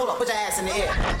Pull up, put your ass in the air